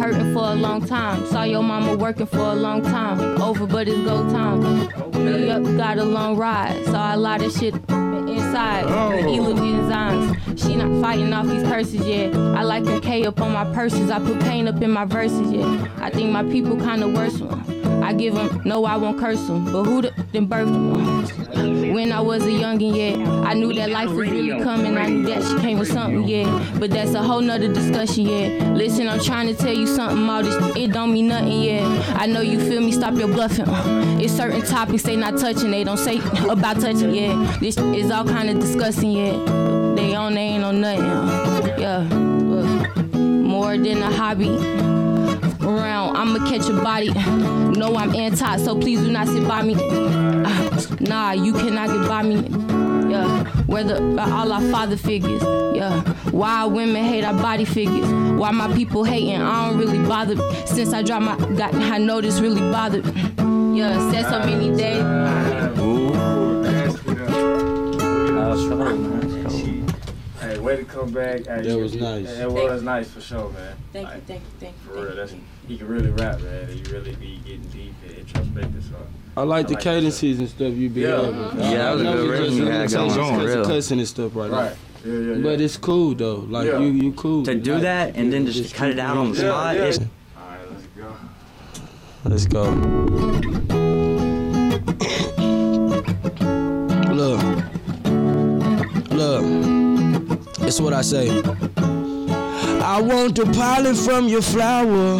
hurting for a long time. Saw your mama working for a long time. Over, but it's go time. Me up, got a long ride. Saw a lot of shit inside. Oh. He look enzymes. She not fighting off these curses yet. I like them K up on my purses. I put pain up in my verses yet. I think my people kinda worse one. I give them, no, I won't curse them. But who the, then birthed them? When I was a youngin', yeah, I knew that life was really coming. I knew that she came with something, yeah. But that's a whole nother discussion, yeah. Listen, I'm trying to tell you something, all this, it don't mean nothing, yeah. I know you feel me, stop your bluffing. Uh, It's certain topics they not touching, they don't say about touching, yeah. This is all kind of disgusting, yeah. They on, they ain't on nothing, uh, yeah. More than a hobby around. I'ma catch a body. No, I'm anti, so please do not sit by me. Ah, nah, you cannot get by me. Yeah, whether by all our father figures. Yeah, why women hate our body figures. Why my people hating, I don't really bother. Since I dropped my, got, I know this really bothered. Yeah, said so many days. Hey, way to come back. Hey, That was nice. It was nice for sure, man. Thank you, thank you, thank you. For real, that's he can really rap, man. He really be getting deep and introspective. So I like the I like cadences and stuff you be Yeah. having. Mm-hmm. Yeah, that was a I good rhythm just you had going some on, real. cussing and stuff right, right, yeah, yeah, yeah. But it's cool though. Like Yeah. you, you cool. To do Like, that and then just cut it out on the spot. yeah. it's- All right, let's go. Let's It's what I say. I want the pollen from your flower.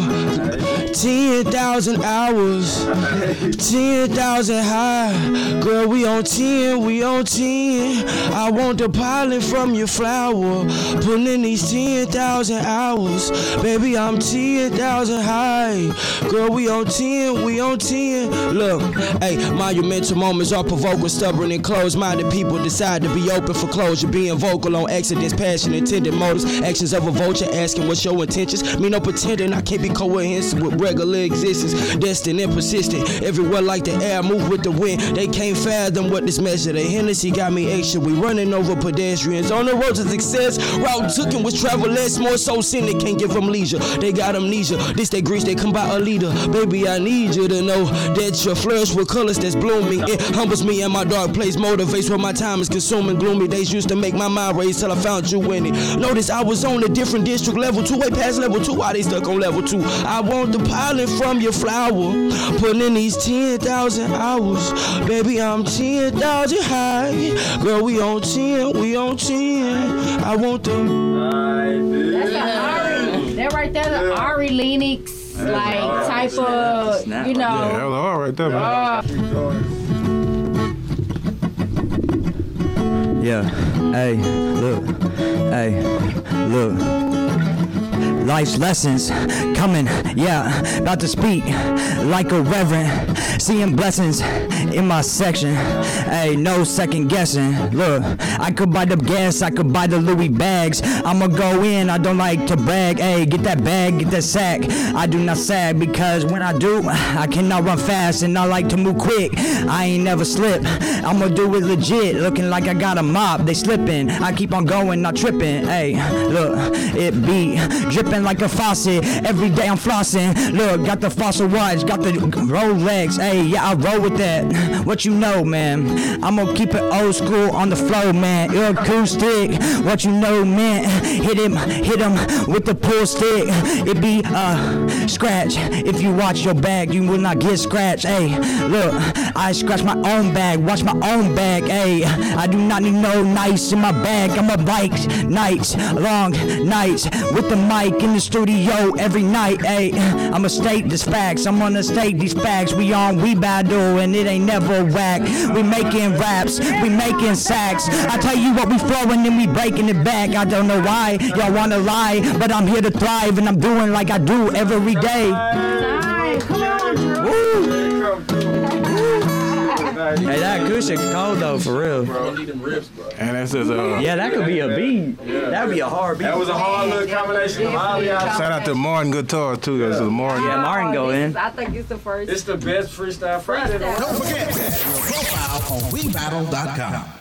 10,000 hours. 10,000 high. Girl, we on 10, we on 10. I want the pollen from your flower. Putting in these 10,000 hours. Baby, I'm 10,000 high. Girl, we on 10, we on 10. Look, hey, monumental moments are provoking, stubborn and closed minded people decide to be open for closure. Being vocal on accidents, passion, intended motives, actions of a vulture, asking what's your intentions. Me no pretending I can't be coherent with regular existence. Destined and persistent, everywhere like the air, move with the wind. They can't fathom what this measure. The Hennessy got me extra. We running over pedestrians on the road to success. Route taken was travel less, more so they can't give them leisure. They got amnesia. This they grease, they come by a leader. Baby, I need you to know that your flourish with colors that's blooming. It humbles me in my dark place, motivates when my time is consuming. Gloomy days used to make my mind race till I found you in it. Notice I was on a different district level two, way past level two. Why they stuck on level two? I want the pollen from your flower, putting in these 10,000 hours. Baby, I'm 10,000 high. Girl, we on 10, we on 10. I want the. That's a Ari. That right there, the Ari Lennox, like type of, you know. Yeah, know. hell all right there, man. Uh. Yeah. Hey, look. Hey, look. Life's lessons coming, yeah, about to speak like a reverend. Seeing blessings in my section. Hey, no second guessing. Look, I could buy the gas, I could buy the Louis bags. I'ma go in, I don't like to brag. Hey, get that bag, get that sack. I do not sag because when I do, I cannot run fast and I like to move quick. I ain't never slip. I'ma do it legit, looking like I got a mop. They slipping, I keep on going, not tripping. Hey, look, it be dripping like a faucet. Every day I'm flossing. Look, got the fossil watch, got the Rolex. Hey, yeah, I roll with that. What you know, man? I'ma keep it old school on the flow, man. Acoustic, what you know, man? Hit him, hit him with the pull stick. It be uh scratch. If you watch your bag, you will not get scratched. Hey, look, I scratch my own bag, watch my own bag. Hey, I do not need no nice in my bag. I'm a bike nights, long nights with the mic in the studio every night. Hey, I'ma state these facts. I'm gonna state these facts. We on we battle and it ain't never whack. We making raps, we making sacks. I tell you what, we flowing and we breaking it back. I don't know why y'all wanna lie, but I'm here to thrive and I'm doing like I do every day. Come on, Drew. Hey, that acoustic cold though, for real. Bro And that's just, uh, Yeah, that could be a beat. That'd be a hard beat. That was a hard little combination of all y'all. shout out to Martin Guitar too. That's a Martin. Yeah, Martin go in. I think it's the first. It's the best freestyle Friday. Don't forget, your profile on WeBattle.com.